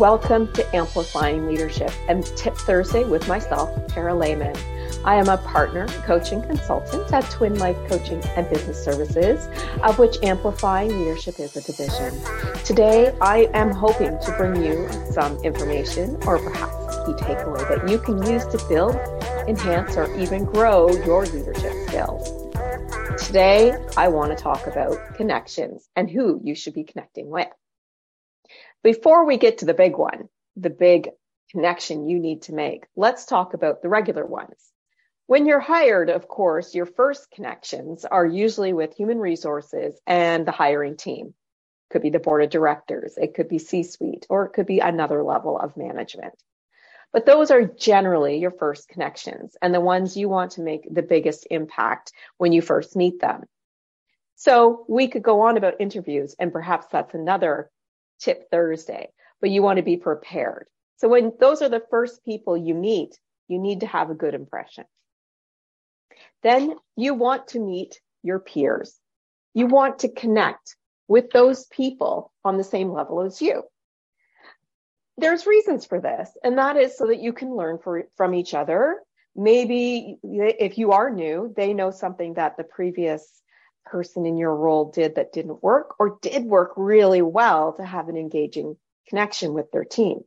Welcome to Amplifying Leadership and Tip Thursday with myself, Tara Lehman. I am a partner, coach, and consultant at Twin Life Coaching and Business Services, of which Amplifying Leadership is a division. Today, I am hoping to bring you some information or perhaps a key takeaway that you can use to build, enhance, or even grow your leadership skills. Today, I want to talk about connections and who you should be connecting with. Before we get to the big one, the big connection you need to make, let's talk about the regular ones. When you're hired, of course, your first connections are usually with human resources and the hiring team. It could be the board of directors, it could be C suite, or it could be another level of management. But those are generally your first connections and the ones you want to make the biggest impact when you first meet them. So we could go on about interviews, and perhaps that's another tip Thursday, but you want to be prepared. So when those are the first people you meet, you need to have a good impression. Then you want to meet your peers. You want to connect with those people on the same level as you. There's reasons for this, and that is so that you can learn for, from each other. Maybe if you are new, they know something that the previous person in your role did that didn't work or did work really well to have an engaging connection with their team.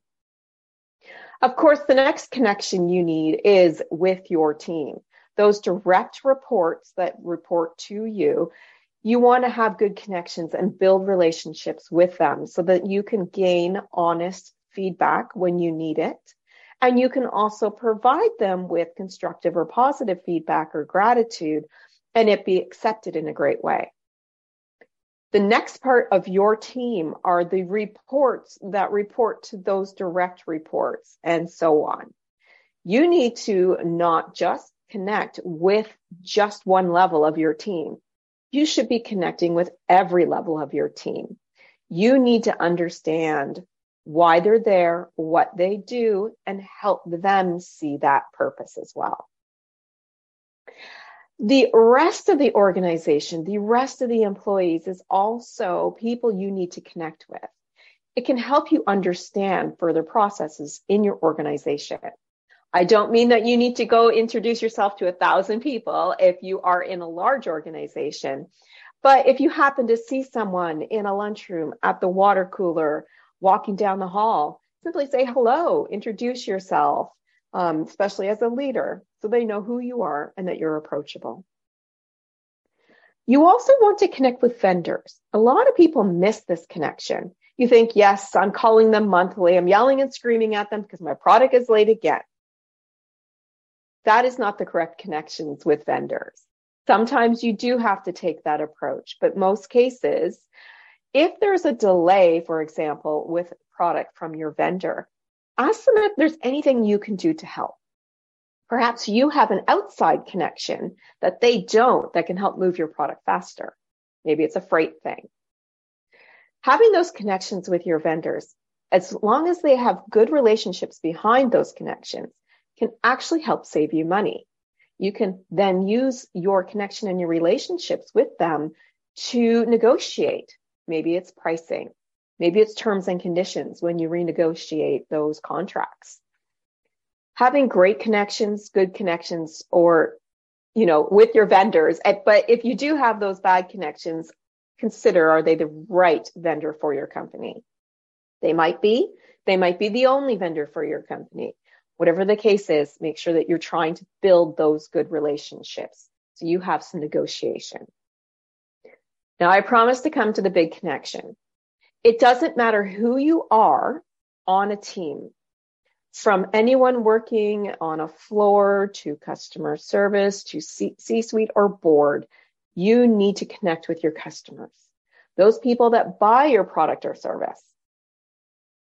Of course, the next connection you need is with your team those direct reports that report to you, you want to have good connections and build relationships with them so that you can gain honest feedback when you need it. And you can also provide them with constructive or positive feedback or gratitude and it be accepted in a great way. The next part of your team are the reports that report to those direct reports and so on. You need to not just connect with just one level of your team. You should be connecting with every level of your team. You need to understand why they're there, what they do, and help them see that purpose as well. The rest of the organization, the rest of the employees is also people you need to connect with. It can help you understand further processes in your organization. I don't mean that you need to go introduce yourself to a thousand people if you are in a large organization. But if you happen to see someone in a lunchroom at the water cooler, walking down the hall, simply say hello, introduce yourself, um, especially as a leader, so they know who you are and that you're approachable. You also want to connect with vendors. A lot of people miss this connection. You think, yes, I'm calling them monthly. I'm yelling and screaming at them because my product is late again. That is not the correct connections with vendors. Sometimes you do have to take that approach, but most cases, if there's a delay, for example, with product from your vendor, ask them if there's anything you can do to help. Perhaps you have an outside connection that they don't that can help move your product faster. Maybe it's a freight thing. Having those connections with your vendors, as long as they have good relationships behind those connections, can actually help save you money. You can then use your connection and your relationships with them to negotiate. Maybe it's pricing. Maybe it's terms and conditions when you renegotiate those contracts. Having great connections, good connections, or, you know, with your vendors. But if you do have those bad connections, consider are they the right vendor for your company? They might be. They might be the only vendor for your company. Whatever the case is, make sure that you're trying to build those good relationships so you have some negotiation. Now, I promise to come to the big connection. It doesn't matter who you are on a team, from anyone working on a floor to customer service to C suite or board, you need to connect with your customers, those people that buy your product or service.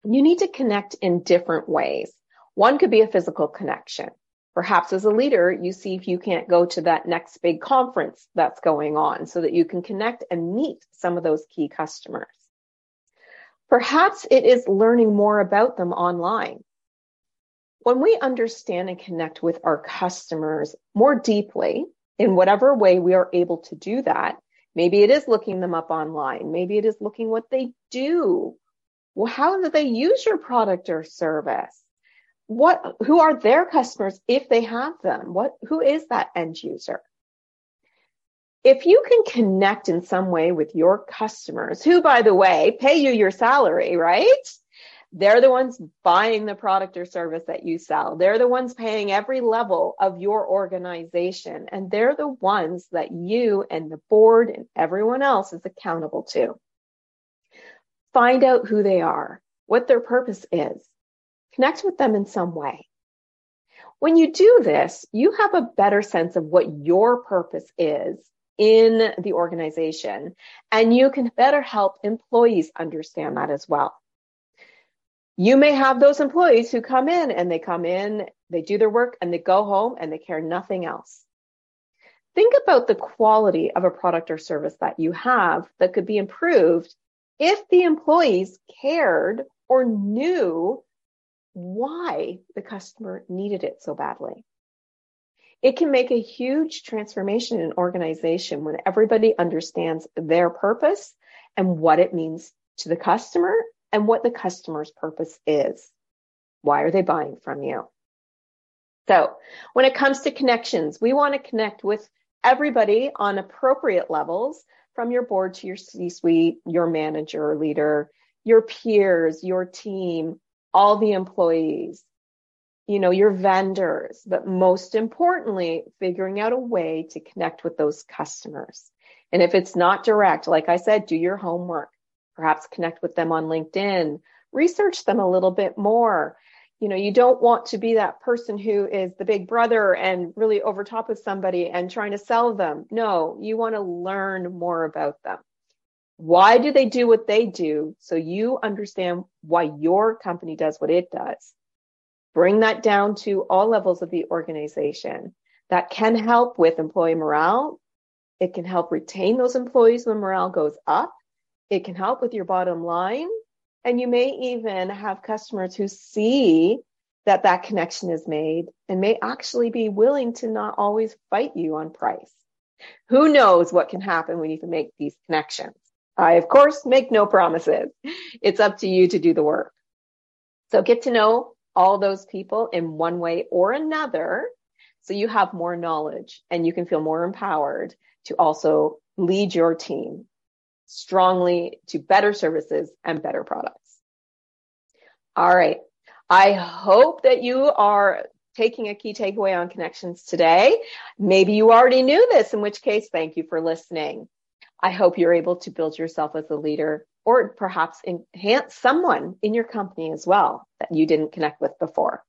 You need to connect in different ways. One could be a physical connection. Perhaps as a leader, you see if you can't go to that next big conference that's going on so that you can connect and meet some of those key customers. Perhaps it is learning more about them online. When we understand and connect with our customers more deeply, in whatever way we are able to do that, maybe it is looking them up online, maybe it is looking what they do Well, how do they use your product or service? What, who are their customers if they have them? What, who is that end user? If you can connect in some way with your customers, who, by the way, pay you your salary, right? They're the ones buying the product or service that you sell. They're the ones paying every level of your organization. And they're the ones that you and the board and everyone else is accountable to. Find out who they are, what their purpose is. Connect with them in some way. When you do this, you have a better sense of what your purpose is in the organization, and you can better help employees understand that as well. You may have those employees who come in and they come in, they do their work and they go home and they care nothing else. Think about the quality of a product or service that you have that could be improved if the employees cared or knew why the customer needed it so badly. It can make a huge transformation in an organization when everybody understands their purpose and what it means to the customer and what the customer's purpose is. Why are they buying from you? So when it comes to connections, we want to connect with everybody on appropriate levels from your board to your C-suite, your manager, or leader, your peers, your team, all the employees, you know, your vendors, but most importantly, figuring out a way to connect with those customers. And if it's not direct, like I said, do your homework perhaps connect with them on LinkedIn, research them a little bit more. You know, you don't want to be that person who is the big brother and really over top of somebody and trying to sell them. No, you want to learn more about them. Why do they do what they do? So you understand why your company does what it does. Bring that down to all levels of the organization. That can help with employee morale. It can help retain those employees when morale goes up. It can help with your bottom line. And you may even have customers who see that that connection is made and may actually be willing to not always fight you on price. Who knows what can happen when you can make these connections? I, of course, make no promises. It's up to you to do the work. So get to know all those people in one way or another so you have more knowledge and you can feel more empowered to also lead your team strongly to better services and better products. All right. I hope that you are taking a key takeaway on connections today. Maybe you already knew this, in which case, thank you for listening. I hope you're able to build yourself as a leader or perhaps enhance someone in your company as well that you didn't connect with before.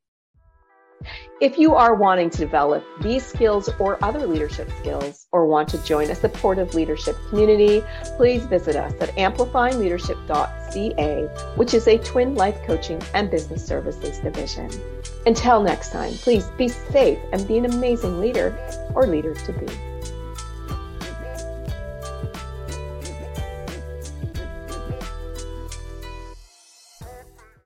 If you are wanting to develop these skills or other leadership skills or want to join a supportive leadership community, please visit us at amplifyingleadership.ca, which is a twin life coaching and business services division. Until next time, please be safe and be an amazing leader or leader to be.